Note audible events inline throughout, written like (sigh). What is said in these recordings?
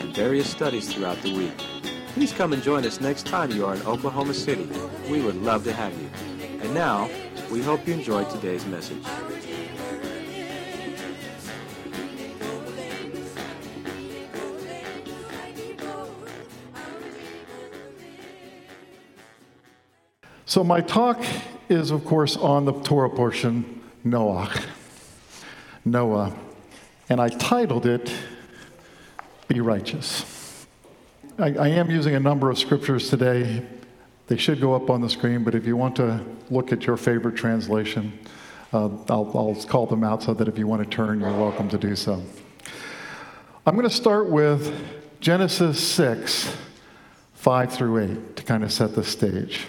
and various studies throughout the week. Please come and join us next time you are in Oklahoma City. We would love to have you. And now, we hope you enjoyed today's message. So, my talk is, of course, on the Torah portion, Noah. Noah. And I titled it, Be Righteous. I, I, am using a number of scriptures today. They should go up on the screen, but if you want to look at your favorite translation, uh, I'll, I'll call them out so that if you want to turn, you're welcome to do so. I'm going to start with Genesis 6, 5 through 8, to kind of set the stage.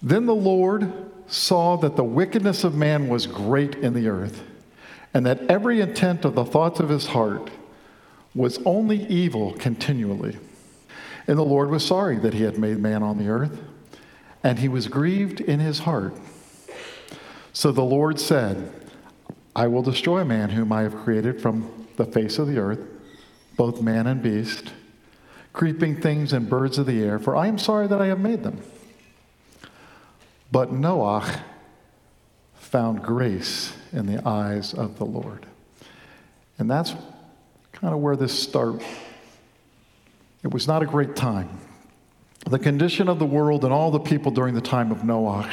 Then the Lord saw that the wickedness of man was great in the earth, and that every intent of the thoughts of his heart was only evil continually. And the Lord was sorry that he had made man on the earth, and he was grieved in his heart. So the Lord said, I will destroy man whom I have created from the face of the earth, both man and beast, creeping things and birds of the air, for I am sorry that I have made them. But Noah found grace in the eyes of the Lord. And that's kind of where this started. It was not a great time. The condition of the world and all the people during the time of Noah,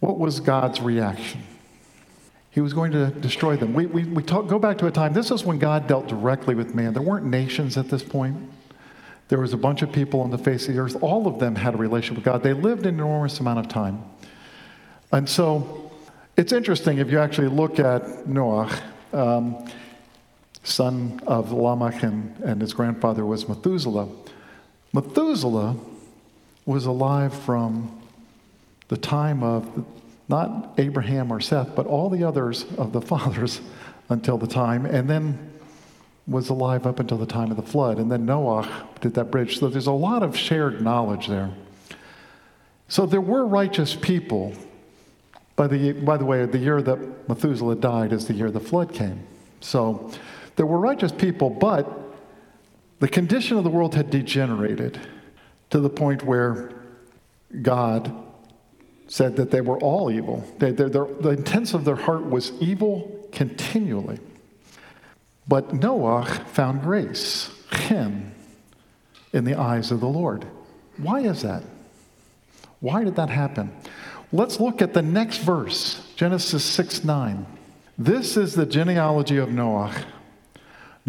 what was God's reaction? He was going to destroy them. We, we, we talk, go back to a time, this is when God dealt directly with man. There weren't nations at this point. There was a bunch of people on the face of the earth. All of them had a relationship with God. They lived an enormous amount of time. And so it's interesting if you actually look at Noah, um, son of Lamech, and, and his grandfather was Methuselah. Methuselah was alive from the time of not Abraham or Seth, but all the others of the (laughs) fathers until the time. And then was alive up until the time of the flood. And then Noah did that bridge. So there's a lot of shared knowledge there. So there were righteous people. By the, by the way, the year that Methuselah died is the year the flood came. So there were righteous people, but the condition of the world had degenerated to the point where God said that they were all evil. They, the intents of their heart was evil continually. But Noah found grace, him, in the eyes of the Lord. Why is that? Why did that happen? Let's look at the next verse, Genesis 6 9. This is the genealogy of Noah.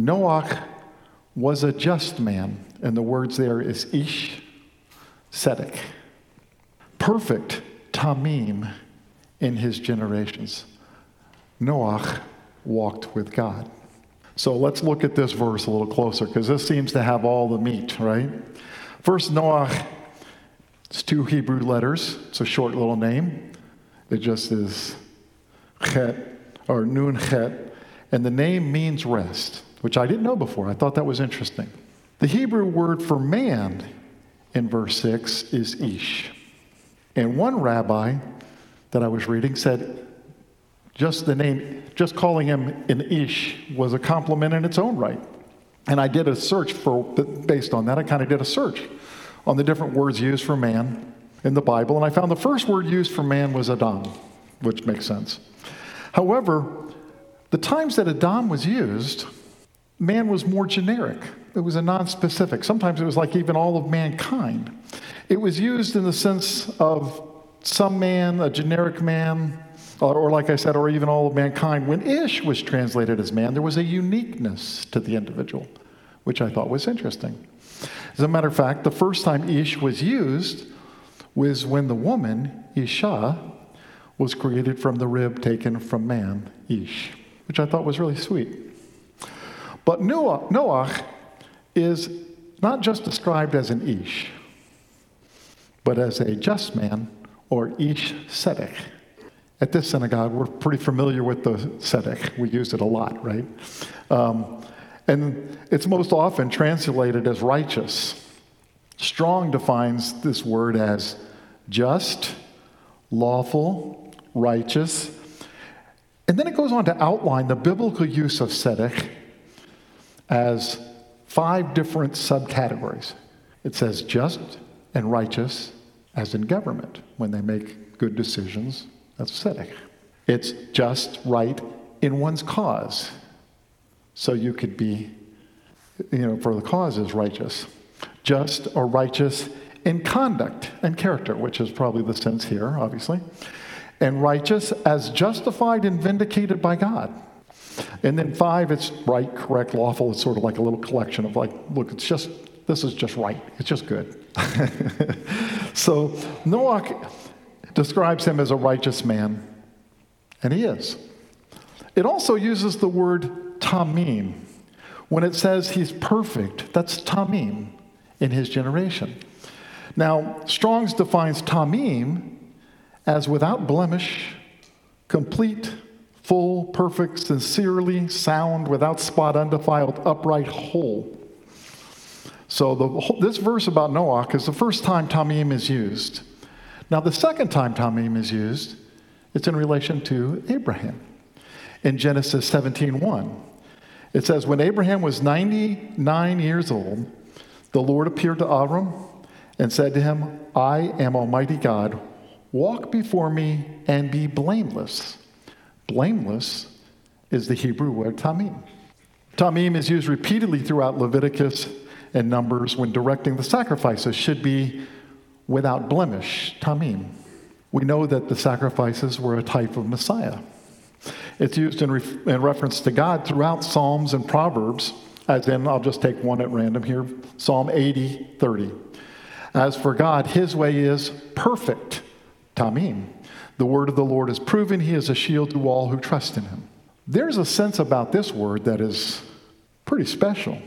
Noah was a just man, and the words there is Ish Tzedek. Perfect Tamim in his generations. Noach walked with God. So let's look at this verse a little closer because this seems to have all the meat, right? First, Noach, it's two Hebrew letters. It's a short little name. It just is Chet or Nun Chet. And the name means rest, which I didn't know before. I thought that was interesting. The Hebrew word for man in verse 6 is Ish. And one rabbi that I was reading said just the name, just calling him an Ish was a compliment in its own right. And I did a search for, based on that, I kind of did a search on the different words used for man in the Bible. And I found the first word used for man was Adam, which makes sense. However, the times that Adam was used, man was more generic. It was a non-specific. Sometimes it was like even all of mankind. It was used in the sense of some man, a generic man, or, or, like I said, or even all of mankind, when Ish was translated as man, there was a uniqueness to the individual, which I thought was interesting. As a matter of fact, the first time Ish was used was when the woman, Isha, was created from the rib taken from man, Ish, which I thought was really sweet. But Noah, Noah is not just described as an ish, but as a just man or ish tzedek. At this synagogue, we're pretty familiar with the tzedek. We use it a lot, right? Um, and it's most often translated as righteous. Strong defines this word as just, lawful, righteous. And then it goes on to outline the biblical use of tzedek as five different subcategories. It says just and righteous, as in government, when they make good decisions. That's tzedek. It's just right in one's cause. So you could be, you know, for the cause is righteous. Just or righteous in conduct and character, which is probably the sense here, obviously. And righteous as justified and vindicated by God. And then five, it's right, correct, lawful. It's sort of like a little collection of like, look, it's just, this is just right. It's just good. (laughs) so Noach describes him as a righteous man, and he is. It also uses the word tamim. When it says he's perfect, that's tamim in his generation. Now, Strong's defines tamim as without blemish, complete, full, perfect, sincerely sound, without spot, undefiled, upright, whole. So the, this verse about Noach is the first time tamim is used. Now, the second time tamim is used, it's in relation to Abraham. In Genesis 17:1, it says, "When Abraham was 99 years old, the Lord appeared to Abram and said to him, I am Almighty God. Walk before me and be blameless. Blameless is the Hebrew word tamim. Tamim is used repeatedly throughout Leviticus and Numbers when directing the sacrifices should be without blemish, tamim. We know that the sacrifices were a type of Messiah. It's used in, re- in reference to God throughout Psalms and Proverbs, as in, I'll just take one at random here Psalm 80, 30. As for God, his way is perfect. Tamim. The word of the Lord is proven. He is a shield to all who trust in him. There's a sense about this word that is pretty special,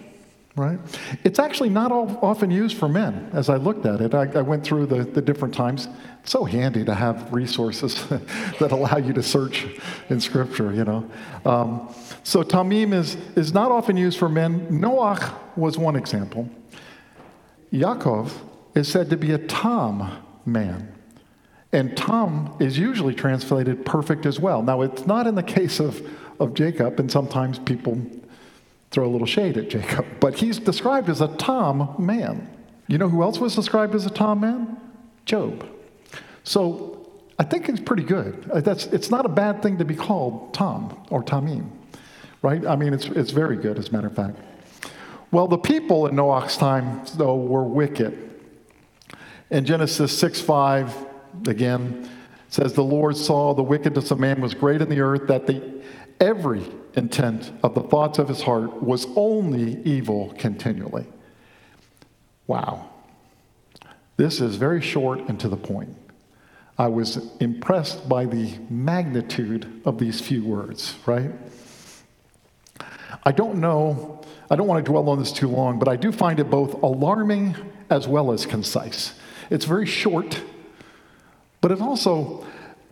right? It's actually not often used for men. As I looked at it, I, I went through the, the different times. It's so handy to have resources (laughs) that allow you to search in Scripture, you know. Um, so tamim is, is not often used for men. Noach was one example. Yaakov is said to be a Tam man. And Tom is usually translated perfect as well. Now, it's not in the (laughs) case of, of Jacob, and sometimes people throw a little shade at Jacob, but he's described as a Tom man. You know who else was described as a Tom man? Job. So I think it's pretty good. Uh, that's, it's not a bad thing to be called Tom or Tamim, right? I mean, it's, it's very good, as a matter of fact. Well, the people in Noah's time, though, were wicked. In Genesis 6 5, again, says, The Lord saw the wickedness of man was great in the earth, that the, every intent of the thoughts of his heart was only evil continually. Wow. This is very short and to the point. I was impressed by the magnitude of these few words, right? I don't know, I don't want to dwell on this too long, but I do find it both alarming as well as concise. It's very short, but it also,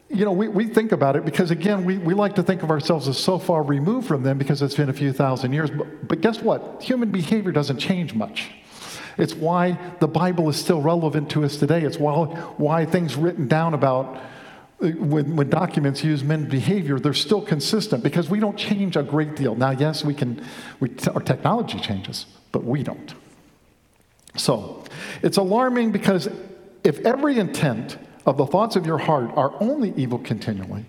you know, we, we think about it because, again, we, we like to think of ourselves as so far removed from them because it's been a few thousand years. But, but guess what? Human behavior doesn't change much. It's why the Bible is still relevant to us today. It's why, why things written down about uh, when, when documents use men's behavior, they're still consistent because we don't change a great deal. Now, yes, we can, we, our technology changes, but we don't. So, it's alarming because if every intent of the thoughts of your heart are only evil continually,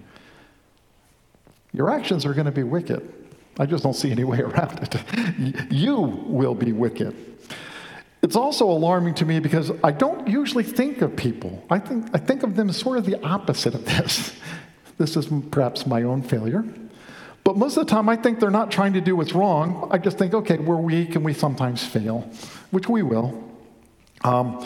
your actions are going to be wicked. I just don't see any way (laughs) around it. You will be wicked. It's also alarming to me because I don't usually think of people. I think, I think of them as sort of the opposite of this. (laughs) This is perhaps my own failure. But most of the time, I think they're not trying to do what's wrong. I just think, okay, we're weak and we sometimes fail, which we will. Um,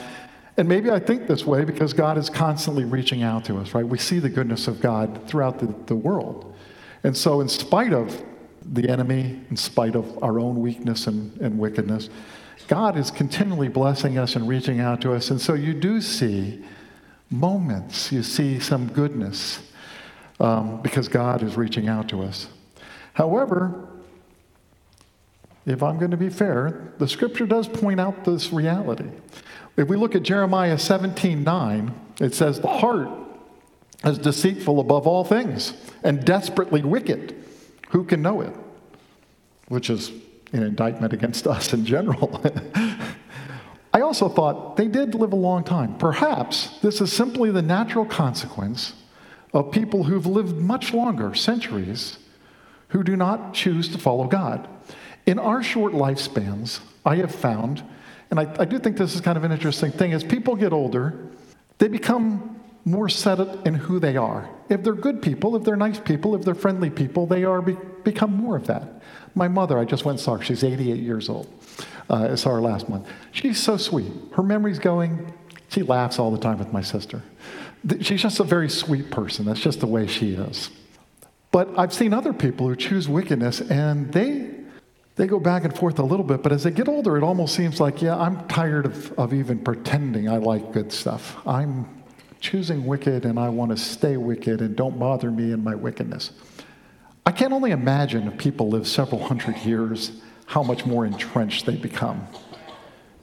and maybe I think this way because God is constantly reaching out to us, right? We see the goodness of God throughout the, the world. And so, in spite of the enemy, in spite of our own weakness and, and wickedness, God is continually blessing us and reaching out to us. And so you do see moments, you see some goodness um, because God is reaching out to us. However, if I'm going to be fair, the scripture does point out this reality. If we look at Jeremiah 17 9, it says, The heart is deceitful above all things and desperately wicked. Who can know it? Which is an indictment against (laughs) us in general. I also thought they did live a long time. Perhaps this is simply the natural consequence of people who've lived much longer, centuries, who do not choose to follow God. In our short lifespans, I have found, and I, I do think this is kind of an interesting thing, as people get older, they become more set in who they are. If they're good people, if they're nice people, if they're friendly people, they are be, become more of that. My mother, I just went saw her. She's 88 years old. Uh, I saw her last month. She's so sweet. Her memory's going. She laughs all the time with my sister. She's just a very sweet person. That's just the way she is. But I've seen other people who choose wickedness and they they go back and forth a little bit, but as they get older, it almost seems like, yeah, I'm tired of, of even pretending I like good stuff. I'm choosing wicked and I want to stay wicked and don't bother me in my wickedness. I can only imagine if people live several hundred years, how much more entrenched they become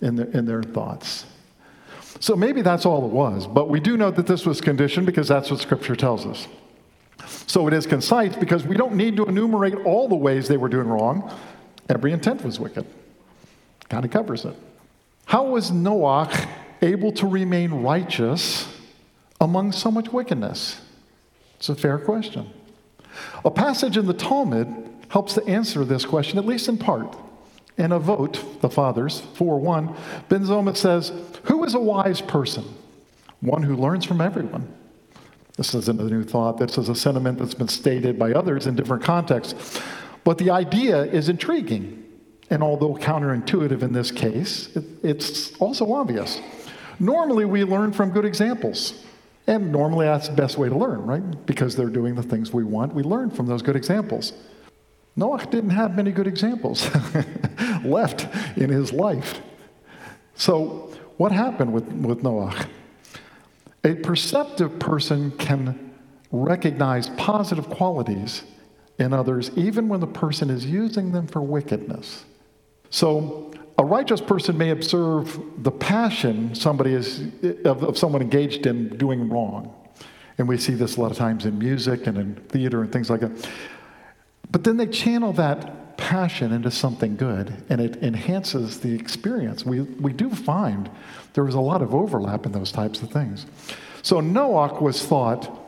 in their, in their thoughts. So maybe that's all it was, but we do know that this was conditioned because that's what Scripture tells us. So it is concise because we don't need to enumerate all the ways they were doing wrong. Every intent was wicked. Kind of covers it. How was Noah able to remain righteous among so much wickedness? It's a fair question. A passage in the Talmud helps to answer this question, at least in part. In Avot, the fathers, 4 1, Ben Zoma says, Who is a wise person? One who learns from everyone. This isn't a new thought. This is a sentiment that's been stated by others in different contexts. But the idea is intriguing. And although counterintuitive in this case, it, it's also obvious. Normally, we learn from good examples. And normally, that's the best way to learn, right? Because they're doing the things we want. We learn from those good examples. Noah didn't have many good examples (laughs) left in his life. So, what happened with, with Noah? A perceptive person can recognize positive qualities in others, even when the person is using them for wickedness. So, a righteous person may observe the passion somebody is of, of someone engaged in doing wrong. And we see this a lot of times in music and in theater and things like that. But then they channel that passion into something good and it enhances the experience. We, we do find there was a lot of overlap in those types of things. So Noah was thought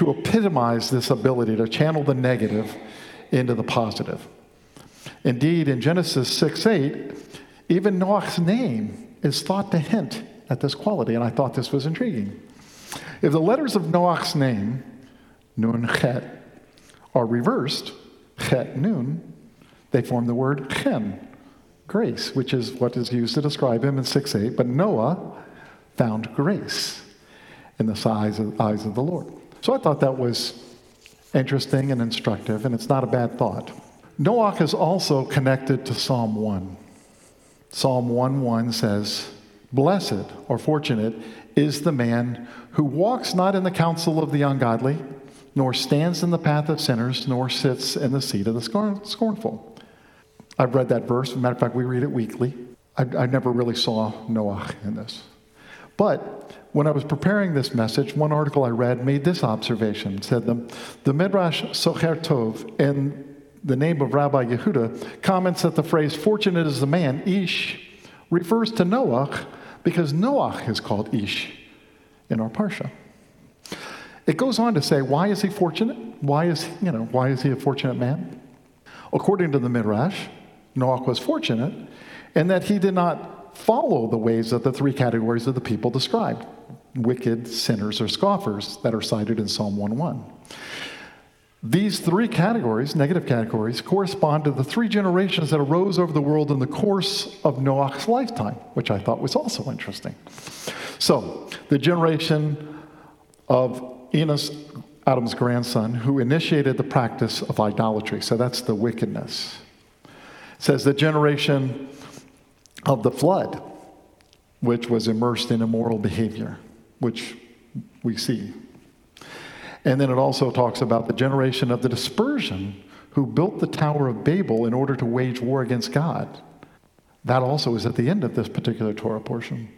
to epitomize this ability to channel the negative into the positive. Indeed, in Genesis 6 8, even Noah's name is thought to hint at this quality, and I thought this was intriguing. If the letters of Noah's name, Nun Chet, are reversed, Chet Nun, they form the word Chen, grace, which is what is used to describe him in 6 8. But Noah found grace in the eyes of, eyes of the Lord. So I thought that was interesting and instructive, and it's not a bad thought. Noah is also connected to Psalm 1. Psalm 1 1 says, Blessed or fortunate is the man who walks not in the counsel of the ungodly, nor stands in the path of sinners, nor sits in the seat of the scorn- scornful. I've read that verse. Matter of fact, we read it weekly. I, I never really saw Noah in this. But when I was preparing this message, one article I read made this observation. Said the, the Midrash Shocher Tov in the name of Rabbi Yehuda comments that the phrase fortunate is the man, Ish, refers to Noah because Noah is called Ish in our Parsha. It goes on to say, why is he fortunate? Why is, you know, why is he a fortunate man? According to the Midrash, Noah was fortunate in that he did not follow the ways of the three categories of the people described wicked, sinners, or scoffers that are cited in Psalm 1:1. These three categories, negative categories, correspond to the three generations that arose over the world in the course of Noah's lifetime, which I thought was also interesting. So, the generation of Enos, Adam's grandson, who initiated the practice of idolatry. So, that's the wickedness. It says the generation of the flood, which was immersed in immoral behavior, which we see. And then it also talks about the generation of the dispersion who built the Tower of Babel in order to wage war against God. That also is at the end of this particular Torah portion.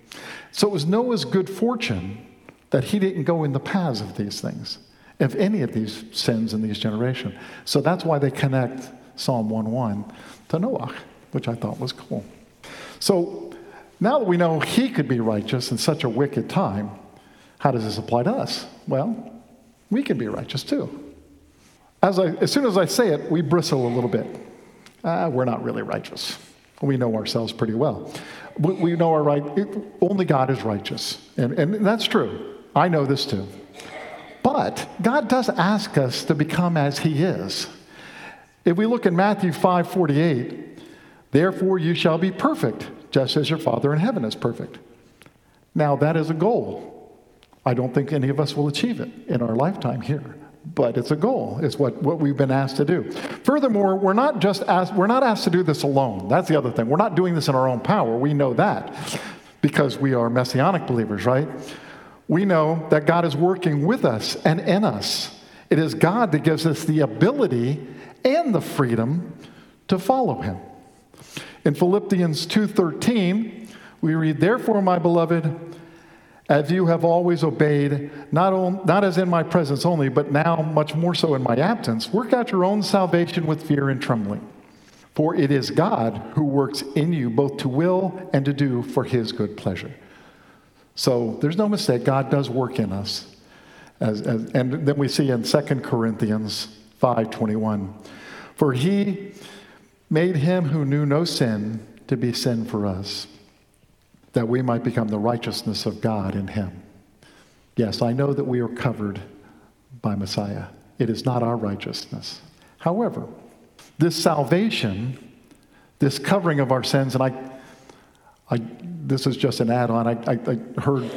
So it was Noah's good fortune that he didn't go in the paths of these things, of any of these sins in these generations. So that's why they connect Psalm 1:1 to Noah, which I thought was cool. So now that we know he could be righteous in such a wicked time, how does this apply to us? Well, we can be righteous too. As, I, as soon as I say it, we bristle a little bit. Ah, we're not really righteous. We know ourselves pretty well. We, we know our right, it, only God is righteous. And, and that's true. I know this too. But God does ask us to become as He is. If we look in Matthew 5 48, therefore you shall be perfect, just as your Father in heaven is perfect. Now, that is a goal. I don't think any of us will achieve it in our lifetime here, but it's a goal. It's what, what we've been asked to do. Furthermore, we're not just asked, we're not asked to do this alone. That's the other thing. We're not doing this in our own power. We know that because we are messianic believers, right? We know that God is working with us and in us. It is God that gives us the ability and the freedom to follow him. In Philippians 2:13, we read, "Therefore, my beloved, as you have always obeyed, not, on, not as in my presence only, but now much more so in my absence, work out your own salvation with fear and trembling. For it is God who works in you both to will and to do for his good pleasure. So there's no mistake, God does work in us. As, as, and then we see in 2 Corinthians 5:21, for he made him who knew no sin to be sin for us that we might become the righteousness of God in him. Yes, I know that we are covered by Messiah. It is not our righteousness. However, this salvation, this covering of our sins, and I, I this is just an add on. I, I, I, heard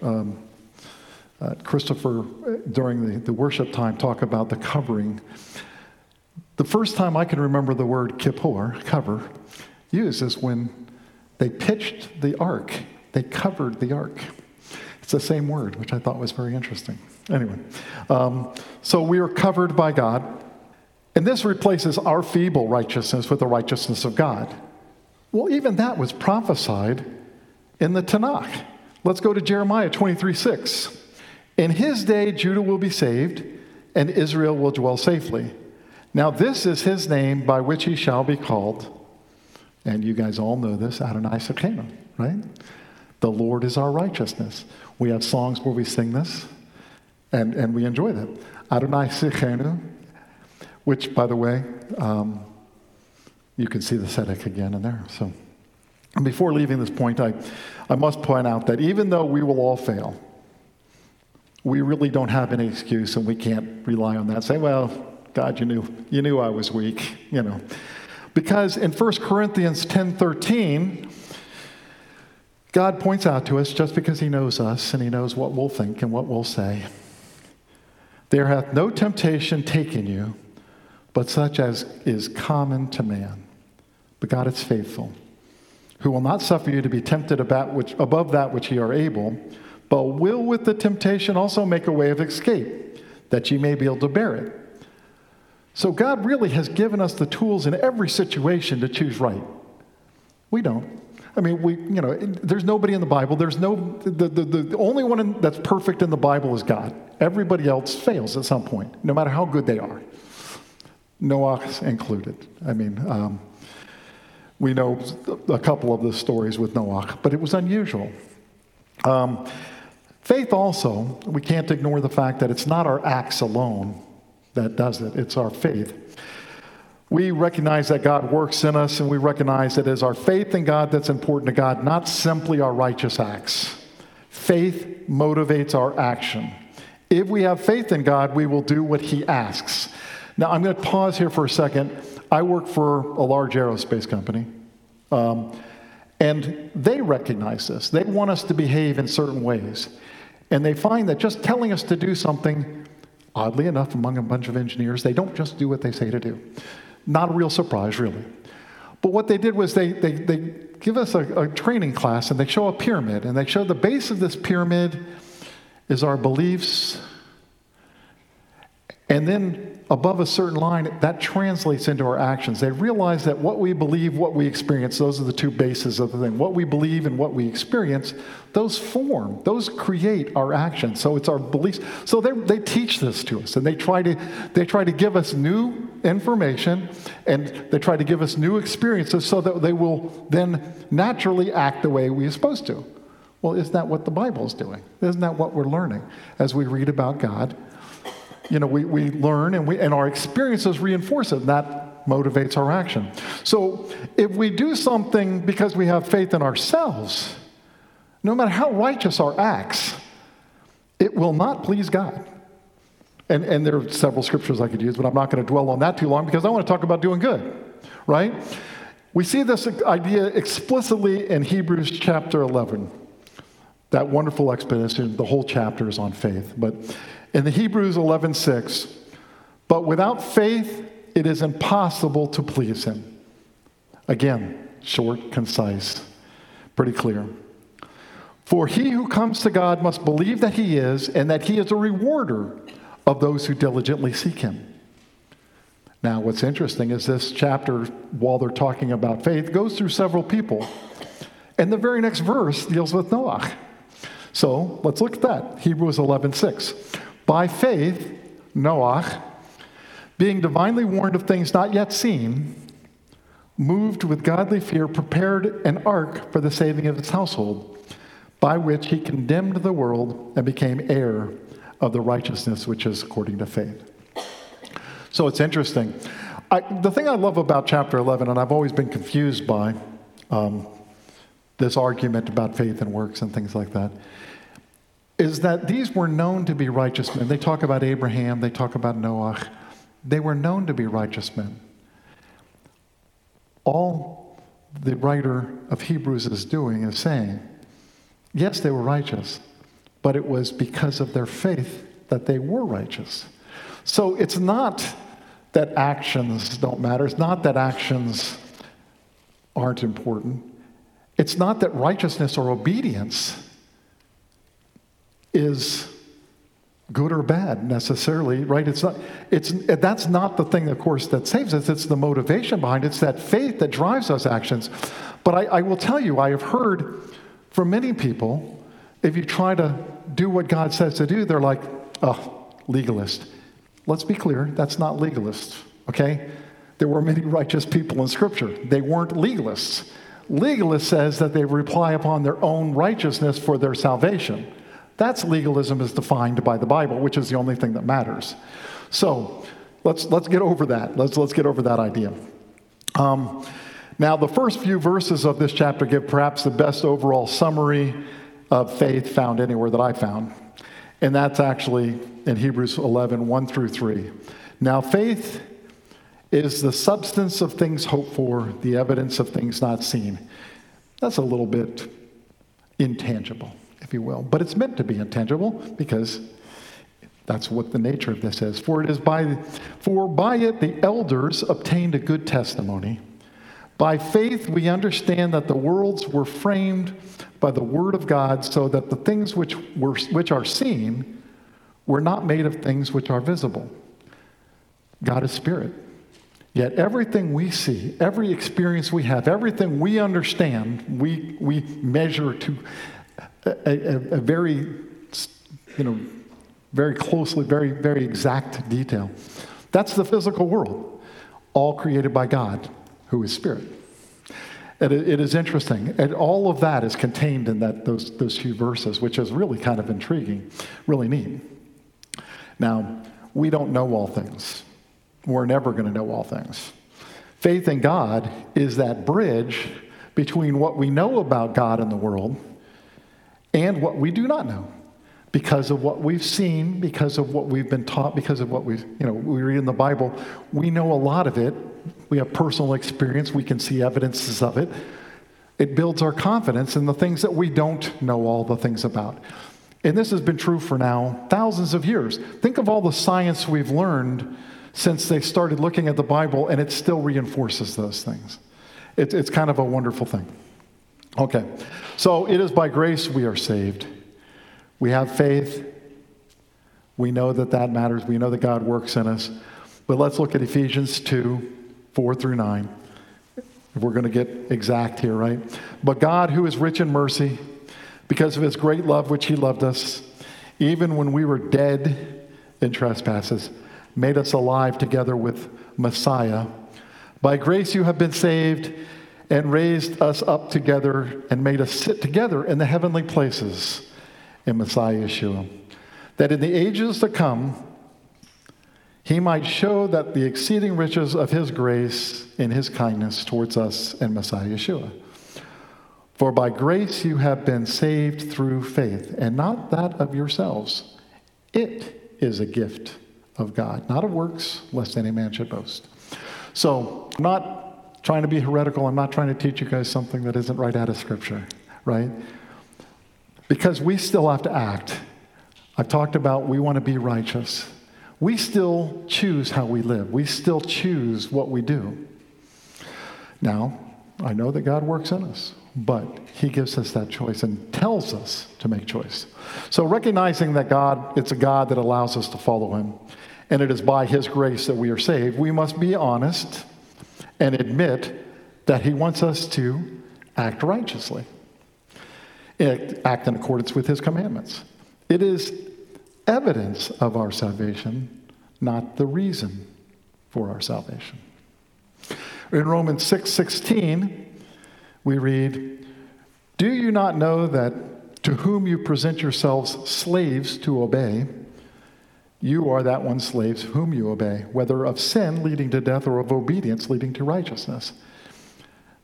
um, uh, Christopher uh, during the, the worship time talk about the covering. The first time I can remember the word kippur, cover, used is when they pitched the ark, they covered the ark. It's the same word, which I thought was very interesting. Anyway, um, so we are covered by God, and this replaces our feeble righteousness with the righteousness of God. Well, even that was prophesied in the Tanakh. Let's go to Jeremiah 23 6. In his day, Judah will be saved, and Israel will dwell safely. Now, this is his name by which he shall be called and you guys all know this Adonai Tzidkenu, right? The Lord is our righteousness. We have songs where we sing this, and, and we enjoy that. Adonai Tzidkenu, which, by the way, um, you can see the tzedek again in there. So, before leaving this point, I, I must point out that even though we will all fail, we really don't have any excuse, and we can't rely on that. Say, well, God, you knew, you knew I was weak, you know. Because in 1 Corinthians 10:13, God points out to us just because he knows us and he knows what we'll think and what we'll say. There hath no temptation taken you, but such as is common to man. But God is faithful, who will not suffer you to be tempted about which, above that which ye are able, but will with the temptation also make a way of escape, that ye may be able to bear it. So God really has given us the tools in every situation to choose right. We don't. I mean, we, you know, there's nobody in the Bible. There's no, the, the, the only one in, that's perfect in the Bible is God. Everybody else fails at some point, no matter how good they are. Noah included. I mean, um, we know a couple of the stories with Noah, but it was unusual. Um, faith also, we can't ignore the fact that it's not our acts alone that does it, it's our faith. We recognize that God works in us, and we recognize that it is our faith in God that's important to God, not simply our righteous acts. Faith motivates our action. If we have faith in God, we will do what He asks. Now, I'm going to pause here for a second. I work for a large aerospace company, um, and they recognize this. They want us to behave in certain ways. And they find that just telling us to do something Oddly enough, among a bunch of engineers, they don't just do what they say to do. Not a real surprise, really. But what they did was they, they, they give us a, a training class and they show a pyramid and they show the base of this pyramid is our beliefs. And then above a certain line, that translates into our actions. They realize that what we believe, what we experience, those are the two bases of the thing. What we believe and what we experience, those form, those create our actions. So it's our beliefs. So they, they teach this to us and they try to they try to give us new information and they try to give us new experiences so that they will then naturally act the way we're supposed to. Well, isn't that what the Bible is doing? Isn't that what we're learning as we read about God? You know, we, we learn and, we, and our experiences reinforce it, and that motivates our action. So if we do something because we have faith in ourselves, no matter how righteous our acts, it will not please God. And, and there are several scriptures I could use, but I'm not going to dwell on that too long because I want to talk about doing good, right? We see this idea explicitly in Hebrews chapter 11. That wonderful explanation, the whole chapter is on faith. But in the Hebrews 11:6, but without faith it is impossible to please him. Again, short, concise, pretty clear. For he who comes to God must believe that he is and that he is a rewarder of those who diligently seek him. Now, what's interesting is this chapter, while they're talking about faith, goes through several people. And the very next verse deals with Noah. So let's look at that. Hebrews 11 6. By faith, Noah, being divinely warned of things not yet seen, moved with godly fear, prepared an ark for the saving of his household, by which he condemned the world and became heir of the righteousness which is according to faith. So it's interesting. I, the thing I love about chapter 11, and I've always been confused by um, this argument about faith and works and things like that, is that these were known to be righteous men. They talk about Abraham, they talk about Noah. They were known to be righteous men. All the writer of Hebrews is doing is saying, yes, they were righteous, but it was because of their faith that they were righteous. So it's not that actions don't matter, it's not that actions aren't important, it's not that righteousness or obedience is good or bad necessarily right? It's not it's that's not the thing of course that saves us. It's the motivation behind it. It's that faith that drives us actions. But I, I will tell you i have heard from many people if you try to do what god says to do they're like oh legalist. Let's be clear that's not legalist okay? There were many righteous people in scripture. They weren't legalists. Legalist says that they rely upon their own righteousness for their salvation that's legalism as defined by the Bible, which is the only thing that matters. So let's, let's get over that. Let's, let's get over that idea. Um, now, the first few verses of this chapter give perhaps the best overall summary of faith found anywhere that I found. And that's actually in Hebrews 11, 1 through 3. Now, faith is the substance of things hoped for, the evidence of things not seen. That's a little bit intangible you will. But it's meant to be intangible because that's what the nature of this is. For it is by for by it the elders obtained a good testimony. By faith we understand that the worlds were framed by the word of God so that the things which were which are seen were not made of things which are visible. God is spirit. Yet everything we see, every experience we have, everything we understand, we, we measure to a, a, very, you know, very closely, very, very exact detail. That's the physical world, all created by God, who is spirit. And it, it is interesting. And all of that is contained in that, those, those few verses, which is really kind of intriguing, really neat. Now, we don't know all things. We're never going to know all things. Faith in God is that bridge between what we know about God and the world and what we do not know because of what we've seen, because of what we've been taught, because of what we, you know, we read in the Bible. We know a lot of it. We have personal experience. We can see evidences of it. It builds our confidence in the things that we don't know all the things about. And this has been true for now thousands of years. Think of all the science we've learned since they started looking at the Bible, and it still reinforces those things. It, it's kind of a wonderful thing. Okay, so it is by grace we are saved. We have faith. We know that that matters. We know that God works in us. But let's look at Ephesians 2 4 through 9. If we're going to get exact here, right? But God, who is rich in mercy, because of his great love which he loved us, even when we were dead in trespasses, made us alive together with Messiah. By grace you have been saved and raised us up together and made us sit together in the heavenly places in Messiah Yeshua, that in the ages to come he might show that the exceeding riches of his grace in his kindness towards us in Messiah Yeshua. For by grace you have been saved through faith, and not that of yourselves. It is a gift of God, not of works, lest any man should boast. So, not trying to be heretical. I'm not trying to teach you guys something that isn't right out of Scripture, right? Because we still have to act. I've talked about we want to be righteous. We still choose how we live, we still choose what we do. Now, I know that God works in us, but He gives us that choice and tells us to make choice. So, recognizing that God, it's a God that allows us to follow Him, and it is by His grace that we are saved, we must be honest and admit that He wants us to act righteously, act in accordance with His commandments. It is evidence of our salvation, not the reason for our salvation. In Romans 6 16, we read, Do you not know that to whom you present yourselves slaves to obey, you are that one slaves whom you obey, whether of sin leading to death or of obedience leading to righteousness.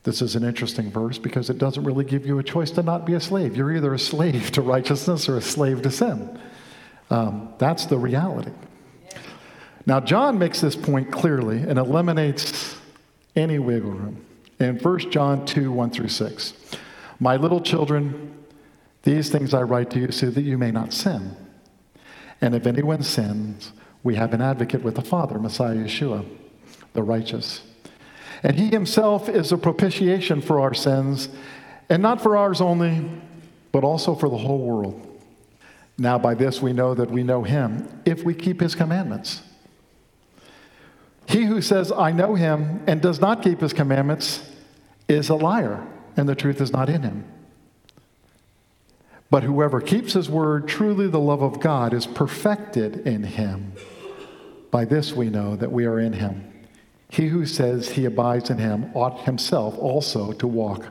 This is an interesting verse because it doesn't really give you a choice to not be a slave. You're either a slave to righteousness or a slave to sin. Um, that's the reality. Now, John makes this point clearly and eliminates any wiggle room. In 1 John 2 1 through 6, my little children, these things I write to you so that you may not sin. And if anyone sins, we have an advocate with the Father, Messiah Yeshua, the righteous. And he himself is a propitiation for our sins, and not for ours only, but also for the whole world. Now, by this we know that we know him if we keep his commandments. He who says, I know him, and does not keep his commandments is a liar, and the truth is not in him. But whoever keeps his word, truly the love of God is perfected in him. By this we know that we are in him. He who says he abides in him ought himself also to walk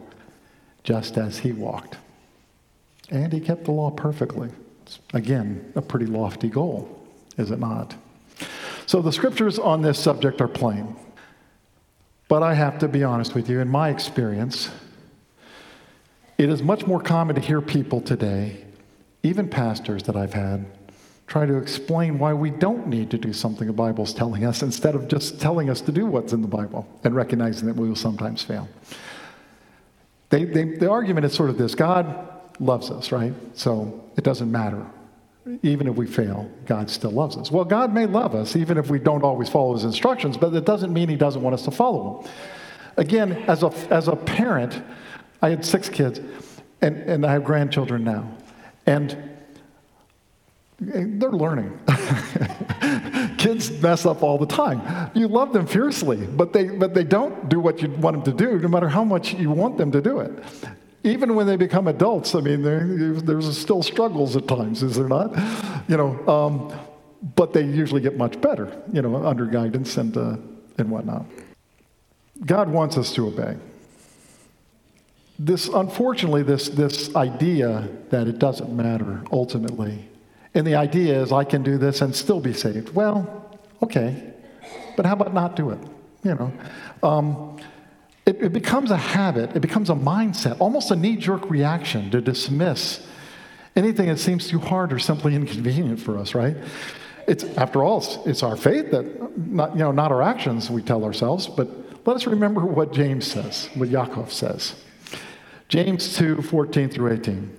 just as he walked. And he kept the law perfectly. It's, again, a pretty lofty goal, is it not? So the scriptures on this subject are plain. But I have to be honest with you, in my experience, it is much more common to hear people today, even pastors that I've had, try to explain why we don't need to do something the Bible's telling us instead of just telling us to do what's in the Bible and recognizing that we will sometimes fail. They, they, the argument is sort of this God loves us, right? So it doesn't matter. Even if we fail, God still loves us. Well, God may love us even if we don't always follow his instructions, but that doesn't mean he doesn't want us to follow them. Again, as a, as a parent, I had six kids, and, and I have grandchildren now. And they're learning. (laughs) Kids mess up all the time. You love them fiercely, but they, but they don't do what you want them to do, no matter how much you want them to do it even when they become adults, I mean, there's still struggles at times, is there not? You know, um, but they usually get much better, you know, under guidance and, uh, and whatnot. God wants us to obey. This, unfortunately, this, this idea that it doesn't matter ultimately, and the idea is I can do this and still be saved. Well, okay, but how about not do it? You know, um, it, it becomes a habit, it becomes a mindset, almost a knee jerk reaction to dismiss anything that seems too hard or simply inconvenient for us, right? It's, after all, it's, it's our faith that, not, you know, not our actions, we tell ourselves, but let us remember what James says, what Yaakov says. James 2 14 through 18.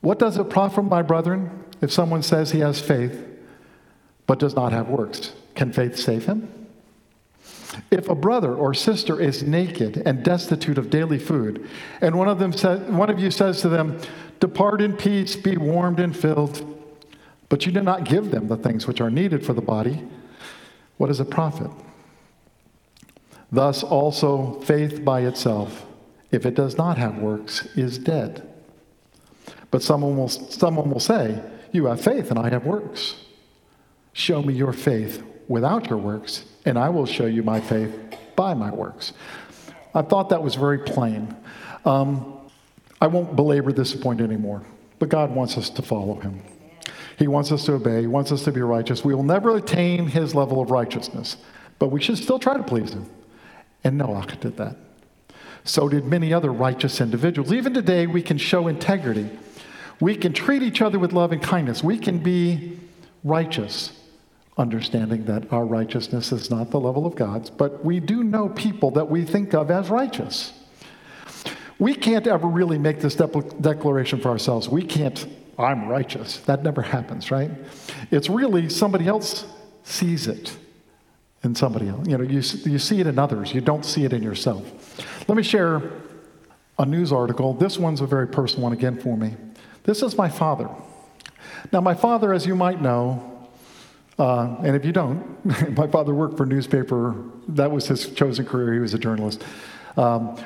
What does it profit, my brethren, if someone says he has faith but does not have works? Can faith save him? If a brother or sister is naked and destitute of daily food, and one of, them sa- one of you says to them, Depart in peace, be warmed and filled, but you do not give them the things which are needed for the body, what is a profit? Thus also faith by itself, if it does not have works, is dead. But someone will, someone will say, You have faith and I have works. Show me your faith without your works, and I will show you my faith by my works. I thought that was very plain. Um, I won't belabor this point anymore, but God wants us to follow him. He wants us to obey, He wants us to be righteous. We will never attain His level of righteousness, but we should still try to please Him. And Noah did that. So did many other righteous individuals. Even today, we can show integrity. We can treat each other with love and kindness. We can be righteous understanding that our righteousness is not the level of God's, but we do know people that we think of as righteous. We can't ever really make this de- declaration for ourselves. We can't, I'm righteous. That never happens, right? It's really somebody else sees it in somebody else. You know, you, you see it in others, you don't see it in yourself. Let me share a news article. This one's a very personal one again for me. This is my father. Now, my father, as you might know, uh, and if you don't, (laughs) my father worked for newspaper. That was his chosen career. He was a journalist. Um,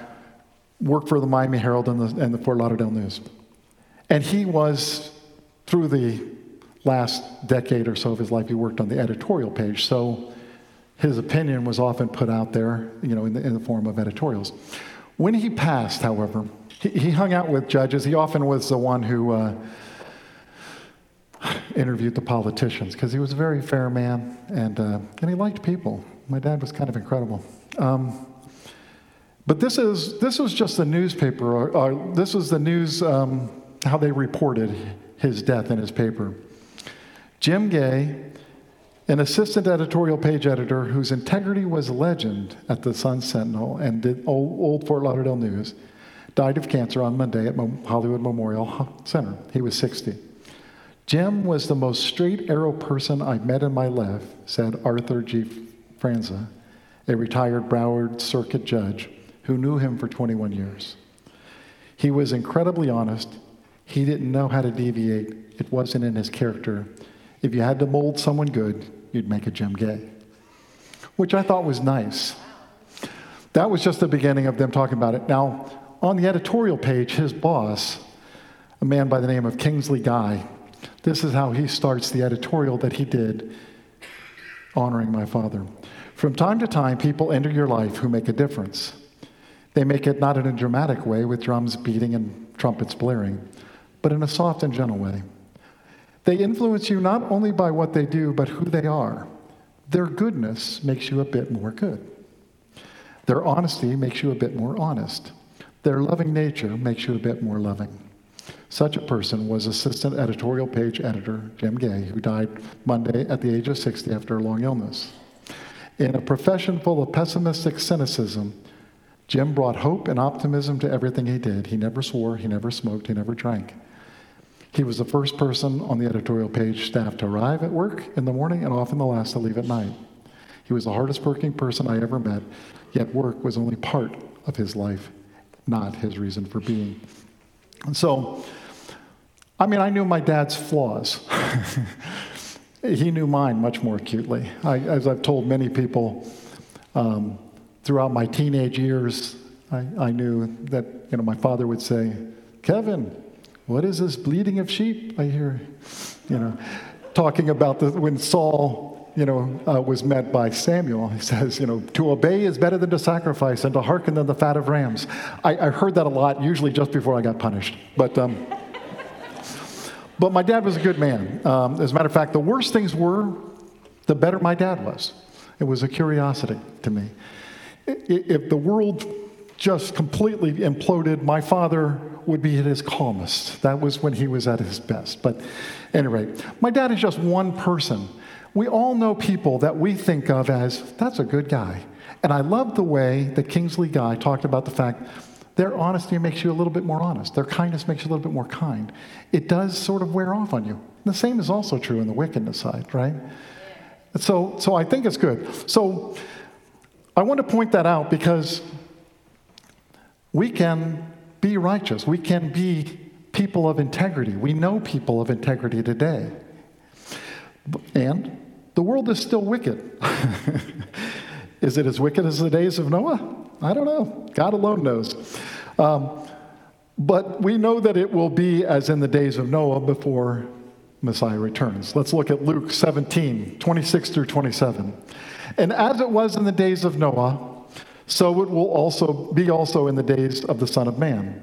worked for the Miami Herald and the, and the Fort Lauderdale News. And he was, through the last decade or so of his life, he worked on the editorial page. So his opinion was often put out there, you know, in the, in the form of editorials. When he passed, however, he, he hung out with judges. He often was the one who uh, interviewed the politicians because he was a very fair man and, uh, and he liked people. My dad was kind of incredible. Um, but this is this was just the newspaper. Or, or this was the news um, how they reported his death in his paper. Jim Gay, an assistant editorial page editor whose integrity was legend at the Sun Sentinel and did old, old Fort Lauderdale News, died of cancer on Monday at Hollywood Memorial Center. He was 60. Jim was the most straight arrow person I've met in my life, said Arthur G. Franza, a retired Broward Circuit judge who knew him for 21 years. He was incredibly honest. He didn't know how to deviate, it wasn't in his character. If you had to mold someone good, you'd make a Jim Gay, which I thought was nice. That was just the beginning of them talking about it. Now, on the editorial page, his boss, a man by the name of Kingsley Guy, this is how he starts the editorial that he did honoring my father. From time to time, people enter your life who make a difference. They make it not in a dramatic way with drums beating and trumpets blaring, but in a soft and gentle way. They influence you not only by what they do, but who they are. Their goodness makes you a bit more good. Their honesty makes you a bit more honest. Their loving nature makes you a bit more loving. Such a person was assistant editorial page editor Jim Gay, who died Monday at the age of 60 after a long illness. In a profession full of pessimistic cynicism, Jim brought hope and optimism to everything he did. He never swore, he never smoked, he never drank. He was the first person on the editorial page staff to arrive at work in the morning and often the last to leave at night. He was the hardest working person I ever met, yet work was only part of his life, not his reason for being. And so, I mean, I knew my dad's flaws. (laughs) he knew mine much more acutely. I, as I've told many people, um, throughout my teenage years, I, I knew that you know my father would say, "Kevin, what is this bleating of sheep I hear?" You know, talking about the when Saul you know uh, was met by Samuel. He says, you know, to obey is better than to sacrifice, and to hearken than the fat of rams. I, I heard that a lot, usually just before I got punished, but. Um, but my dad was a good man. Um, as a matter of fact, the worse things were, the better my dad was. It was a curiosity to me if the world just completely imploded, my father would be at his calmest. That was when he was at his best. But anyway, my dad is just one person. We all know people that we think of as, that's a good guy. And I love the way the Kingsley Guy talked about the fact their honesty makes you a little bit more honest. Their kindness makes you a little bit more kind. It does sort of wear off on you. The same is also true in the wickedness side, right? So, so I think it's good. So I want to point that out because we can be righteous. We can be people of integrity. We know people of integrity today. And the world is still wicked. (laughs) is it as wicked as the days of Noah? I don't know. God alone knows. Um, but we know that it will be as in the days of Noah before Messiah returns. Let's look at Luke 17, 26 through 27. And as it was in the days of Noah, so it will also be also in the days of the Son of Man.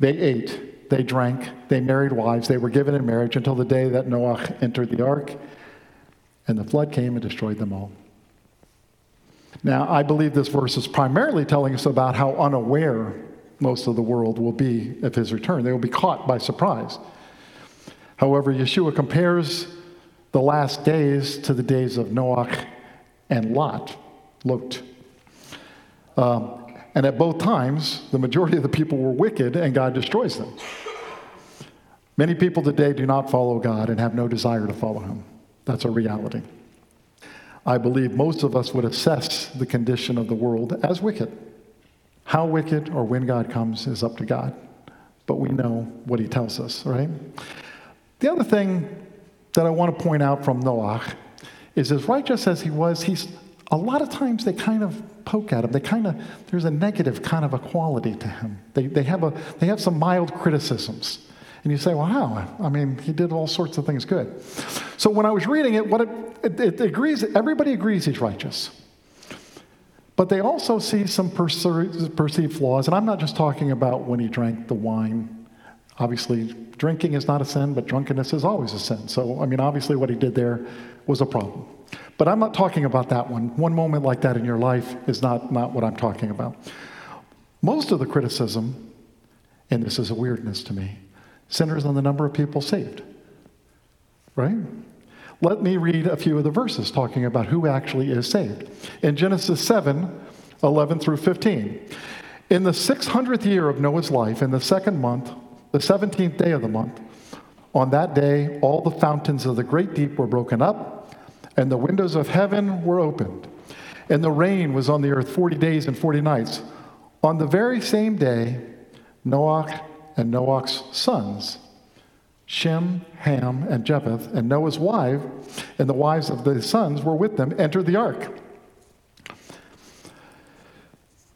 They ate, they drank, they married wives, they were given in marriage until the day that Noah entered the ark, and the flood came and destroyed them all. Now, I believe this verse is primarily telling us about how unaware most of the world will be of his return. They will be caught by surprise. However, Yeshua compares the last days to the days of Noah and Lot looked. Um, and at both times, the majority of the people were wicked and God destroys them. Many people today do not follow God and have no desire to follow Him. That's a reality. I believe most of us would assess the condition of the world as wicked. How wicked or when God comes is up to God, but we know what He tells us, right? The other thing that I want to point out from Noah is as righteous as he was, he's a lot of times they kind of poke at him. They kind of there's a negative kind of a quality to him. They, they have a they have some mild criticisms. And you say, how? I mean, he did all sorts of things good. So when I was reading it, what it, it, it agrees, everybody agrees he's righteous. But they also see some perceived flaws. And I'm not just talking about when he drank the wine. Obviously, drinking is not a sin, but drunkenness is always a sin. So, I mean, obviously, what he did there was a problem. But I'm not talking about that one. One moment like that in your life is not, not what I'm talking about. Most of the criticism, and this is a weirdness to me, centers on the number of people saved. Right? Let me read a few of the verses talking about who actually is saved. In Genesis 7 11 through 15. In the 600th year of Noah's life, in the second month, the 17th day of the month, on that day, all the fountains of the great deep were broken up, and the windows of heaven were opened. And the rain was on the earth 40 days and 40 nights. On the very same day, Noah and Noah's sons, Shem, Ham, and Japheth, and Noah's wife, and the wives of the sons were with them, entered the ark.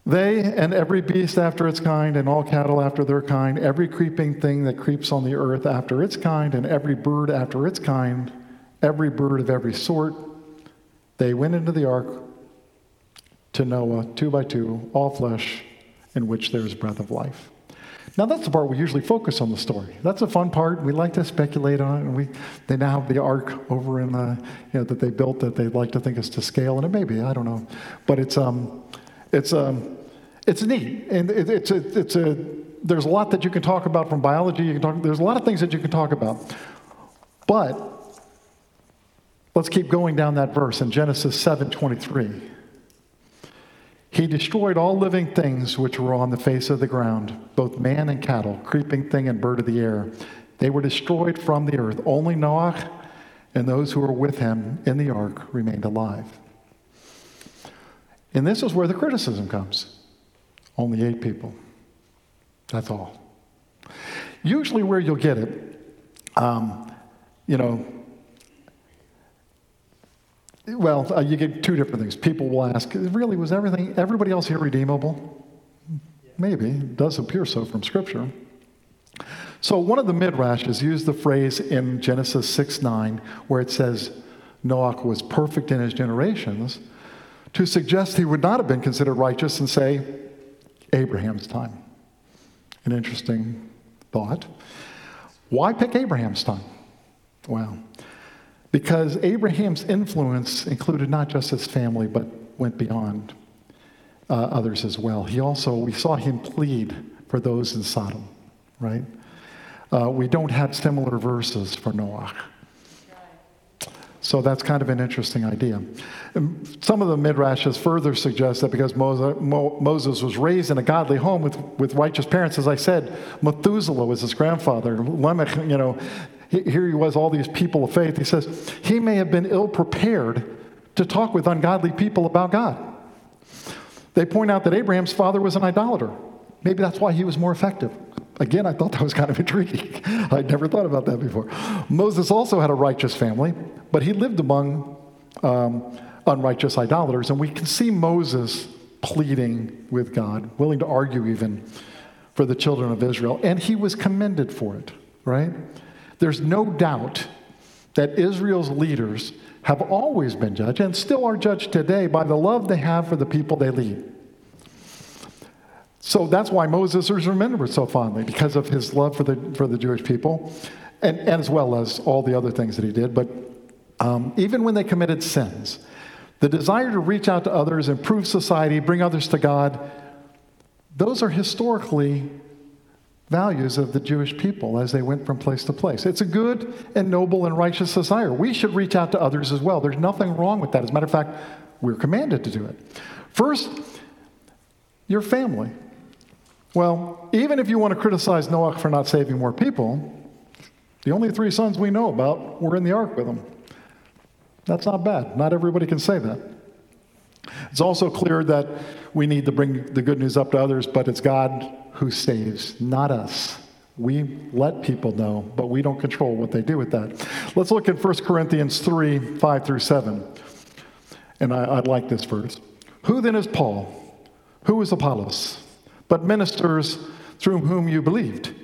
They and every beast after its kind, and all cattle after their kind, every creeping thing that creeps on the earth after its kind, and every bird after its kind, every bird of every sort, they went into the ark to Noah, two by two, all flesh, in which there is breath of life. Now, that's the part we usually focus on the story. That's a fun part. We like to speculate on it. And we, they now have the ark over in the, you know, that they built that they'd like to think is to scale, and it may be, I don't know. But it's, um, it's, um, it's neat. And it, it's, a, it's a, there's a lot that you can talk about from biology. You can talk, there's a lot of things that you can talk about. But let's keep going down that verse in Genesis 7:23. He destroyed all living things which were on the face of the ground, both man and cattle, creeping thing and bird of the air. They were destroyed from the earth. Only Noah and those who were with him in the ark remained alive. And this is where the criticism comes. Only eight people. That's all. Usually, where you'll get it, um, you know, well, uh, you get two different things. People will ask, really, was everything, everybody else here redeemable? Maybe. It does appear so from Scripture. So one of the midrashes used the phrase in Genesis 6 9, where it says Noah was perfect in his generations, to suggest he would not have been considered righteous and say Abraham's time. An interesting thought. Why pick Abraham's time? Well, because Abraham's influence included not just his family, but went beyond uh, others as well. He also, we saw him plead for those in Sodom, right? Uh, we don't have similar verses for Noah. So that's kind of an interesting idea. And some of the midrashes further suggest that because Moses was raised in a godly home with, with righteous parents, as I said, Methuselah was his grandfather. Lamech, you know, here he was, all these people of faith. He says, he may have been ill prepared to talk with ungodly people about God. They point out that Abraham's father was an idolater. Maybe that's why he was more effective. Again, I thought that was kind of (laughs) intriguing. I'd never thought about that before. Moses also had a righteous family, but he lived among um, unrighteous idolaters. And we can see Moses pleading with God, willing to argue even for the children of Israel. And he was commended for it, right? There's no doubt that Israel's leaders have always been judged and still are judged today by the love they have for the people they lead. So that's why Moses is remembered so fondly, because of his love for the, for the Jewish people, and, and as well as all the other things that he did. But um, even when they committed sins, the desire to reach out to others, improve society, bring others to God, those are historically values of the Jewish people as they went from place to place. It's a good and noble and righteous desire. We should reach out to others as well. There's nothing wrong with that. As a matter of fact, we're commanded to do it. First, your family. Well, even if you want to criticize Noah for not saving more people, the only three sons we know about were in the ark with him. That's not bad. Not everybody can say that. It's also clear that we need to bring the good news up to others, but it's God who saves, not us. We let people know, but we don't control what they do with that. Let's look at 1 Corinthians 3 5 through 7. And I, I like this verse. Who then is Paul? Who is Apollos? But ministers through whom you believed,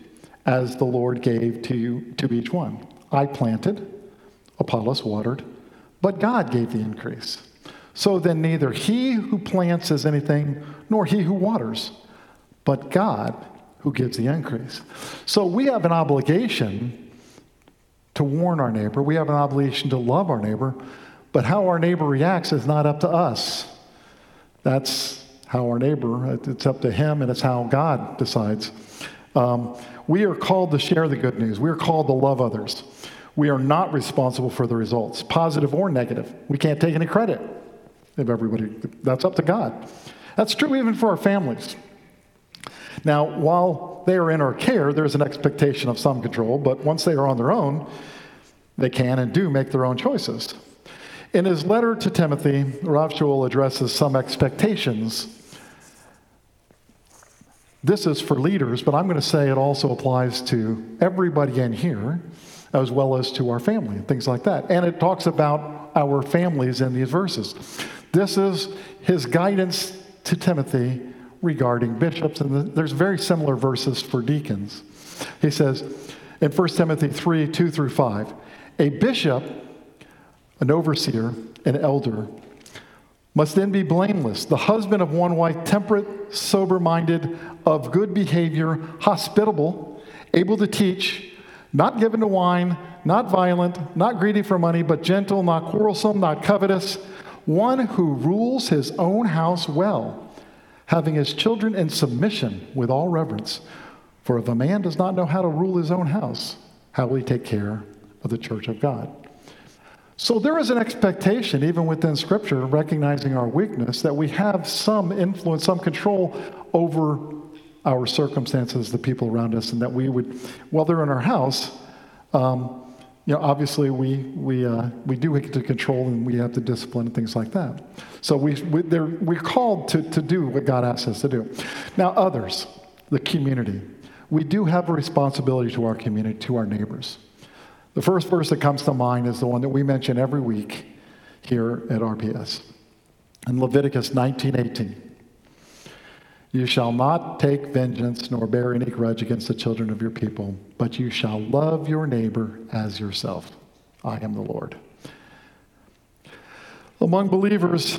as the Lord gave to you to each one. I planted, Apollos watered, but God gave the increase. So then, neither he who plants is anything, nor he who waters, but God who gives the increase. So we have an obligation to warn our neighbor, we have an obligation to love our neighbor, but how our neighbor reacts is not up to us. That's how our neighbor, it's up to him, and it's how God decides. Um, we are called to share the good news. We are called to love others. We are not responsible for the results, positive or negative. We can't take any credit if everybody, that's up to God. That's true even for our families. Now, while they are in our care, there's an expectation of some control, but once they are on their own, they can and do make their own choices. In his letter to Timothy, Rav Shaul addresses some expectations. This is for leaders, but I'm going to say it also applies to everybody in here as well as to our family and things like that. And it talks about our families in these verses. This is his guidance to Timothy regarding bishops, and there's very similar verses for deacons. He says in 1 Timothy 3 2 through 5, a bishop, an overseer, an elder, must then be blameless, the husband of one wife, temperate, sober minded, of good behavior, hospitable, able to teach not given to wine, not violent, not greedy for money, but gentle, not quarrelsome, not covetous, one who rules his own house well, having his children in submission with all reverence. For if a man does not know how to rule his own house, how will he take care of the church of God? So there is an expectation, even within Scripture, recognizing our weakness, that we have some influence, some control over our circumstances, the people around us, and that we would, while they're in our house, um, you know, obviously we, we, uh, we do get to control and we have to discipline and things like that. So we, we, we're called to, to do what God asks us to do. Now, others, the community, we do have a responsibility to our community, to our neighbors. The first verse that comes to mind is the one that we mention every week here at RPS. In Leviticus 19:18. You shall not take vengeance nor bear any grudge against the children of your people, but you shall love your neighbor as yourself. I am the Lord. Among believers,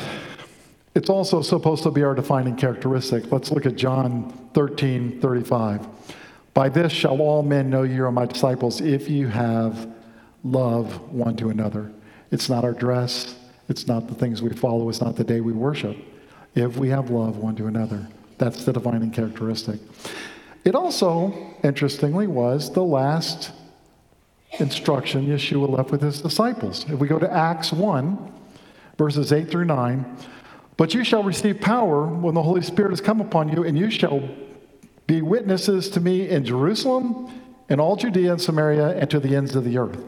it's also supposed to be our defining characteristic. Let's look at John 13 35. By this shall all men know you are my disciples if you have love one to another. It's not our dress, it's not the things we follow, it's not the day we worship. If we have love one to another. That's the defining characteristic. It also, interestingly, was the last instruction Yeshua left with his disciples. If we go to Acts 1, verses 8 through 9, but you shall receive power when the Holy Spirit has come upon you, and you shall be witnesses to me in Jerusalem, in all Judea and Samaria, and to the ends of the earth.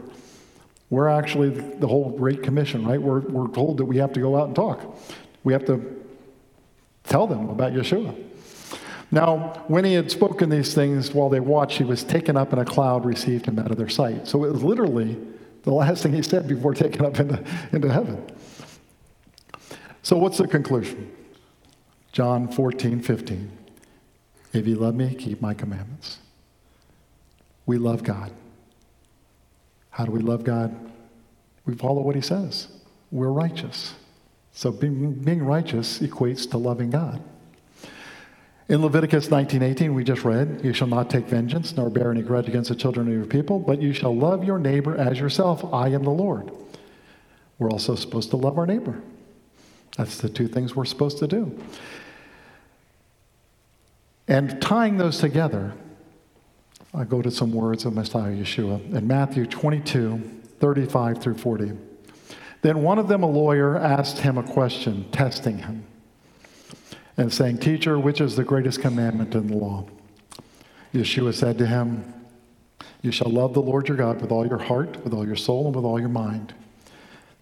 We're actually the whole Great Commission, right? We're, we're told that we have to go out and talk. We have to tell them about Yeshua. Now, when he had spoken these things while they watched, he was taken up in a cloud, received him out of their sight. So it was literally the last thing he said before taken up into, into heaven. So, what's the conclusion? John 14, 15. If you love me, keep my commandments. We love God. How do we love God? We follow what he says. We're righteous. So being, being righteous equates to loving God. In Leviticus 19:18, we just read, "You shall not take vengeance nor bear any grudge against the children of your people, but you shall love your neighbor as yourself. I am the Lord." We're also supposed to love our neighbor. That's the two things we're supposed to do. And tying those together, I go to some words of Messiah Yeshua in Matthew 22, 35 through 40. Then one of them, a lawyer, asked him a question, testing him and saying, Teacher, which is the greatest commandment in the law? Yeshua said to him, You shall love the Lord your God with all your heart, with all your soul, and with all your mind.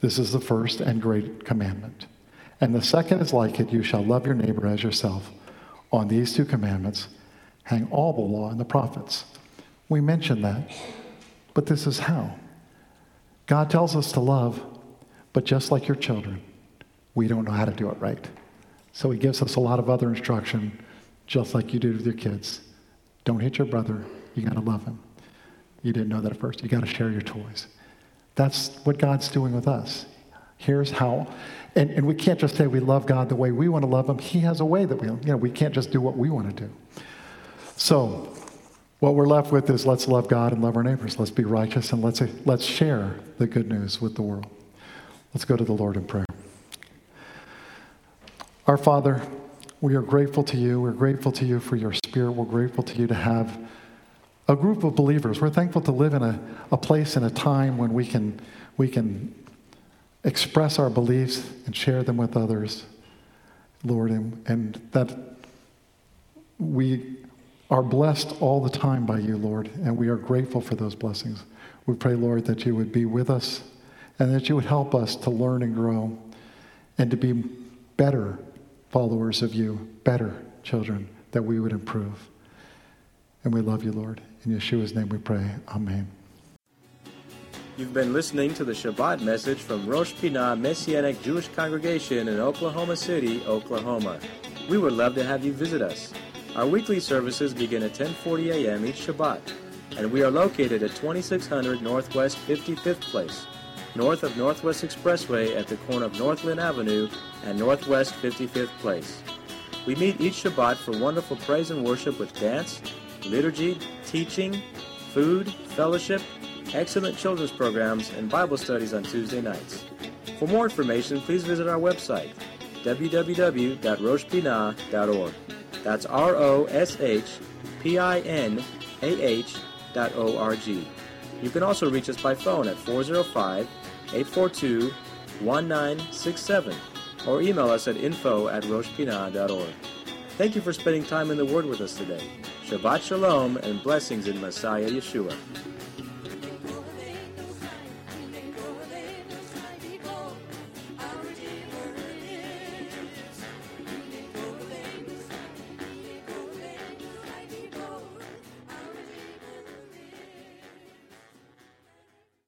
This is the first and great commandment. And the second is like it you shall love your neighbor as yourself. On these two commandments hang all the law and the prophets. We mentioned that, but this is how. God tells us to love, but just like your children, we don't know how to do it right. So he gives us a lot of other instruction, just like you do with your kids. Don't hit your brother. You got to love him. You didn't know that at first. You got to share your toys. That's what God's doing with us. Here's how. And, and we can't just say we love God the way we want to love him. He has a way that we, you know, we can't just do what we want to do. So, what we're left with is let's love God and love our neighbors. Let's be righteous and let's, let's share the good news with the world. Let's go to the Lord in prayer. Our Father, we are grateful to you. We're grateful to you for your spirit. We're grateful to you to have a group of believers. We're thankful to live in a, a place and a time when we can, we can express our beliefs and share them with others, Lord, and, and that we are blessed all the time by you, Lord, and we are grateful for those blessings. We pray, Lord, that you would be with us and that you would help us to learn and grow and to be better followers of you, better children, that we would improve. And we love you, Lord. In Yeshua's name we pray. Amen. You've been listening to the Shabbat message from Rosh Pinah Messianic Jewish Congregation in Oklahoma City, Oklahoma. We would love to have you visit us. Our weekly services begin at 10:40 a.m. each Shabbat, and we are located at 2600 Northwest 55th Place, north of Northwest Expressway at the corner of Northland Avenue and Northwest 55th Place. We meet each Shabbat for wonderful praise and worship with dance, liturgy, teaching, food, fellowship, excellent children's programs, and Bible studies on Tuesday nights. For more information, please visit our website, www.roshpinah.org. That's R O S H P I N A H dot O R G. You can also reach us by phone at 405 842 1967 or email us at info at roshpinah.org. Thank you for spending time in the Word with us today. Shabbat Shalom and blessings in Messiah Yeshua.